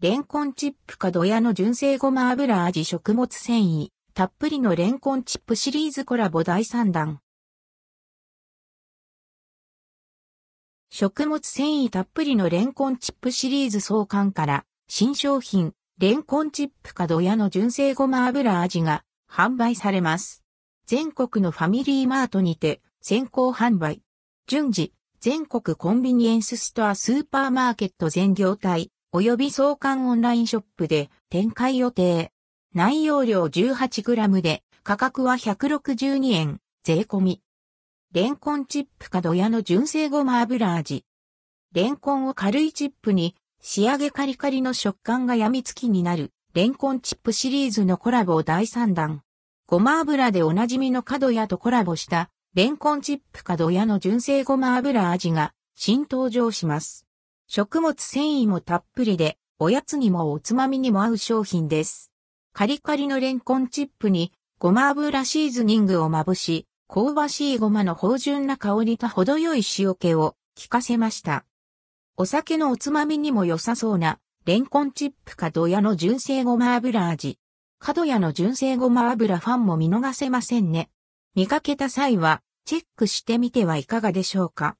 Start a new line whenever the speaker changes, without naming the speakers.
レンコンチップかドヤの純正ごま油味食物繊維、たっぷりのレンコンチップシリーズコラボ第3弾。食物繊維たっぷりのレンコンチップシリーズ創刊から新商品、レンコンチップかドヤの純正ごま油味が販売されます。全国のファミリーマートにて先行販売。順次、全国コンビニエンスストアスーパーマーケット全業態及び創刊オンラインショップで展開予定。内容量 18g で価格は162円、税込み。レンコンチップかドヤの純正ごま油味。レンコンを軽いチップに仕上げカリカリの食感が病みつきになるレンコンチップシリーズのコラボ第3弾。ごま油でおなじみの角屋とコラボしたレンコンチップ角屋の純正ごま油味が新登場します。食物繊維もたっぷりで、おやつにもおつまみにも合う商品です。カリカリのレンコンチップにごま油シーズニングをまぶし、香ばしいごまの芳醇な香りと程よい塩気を効かせました。お酒のおつまみにも良さそうな、レンコンチップかドヤの純正ごま油味。角屋の純正ごま油ファンも見逃せませんね。見かけた際は、チェックしてみてはいかがでしょうか。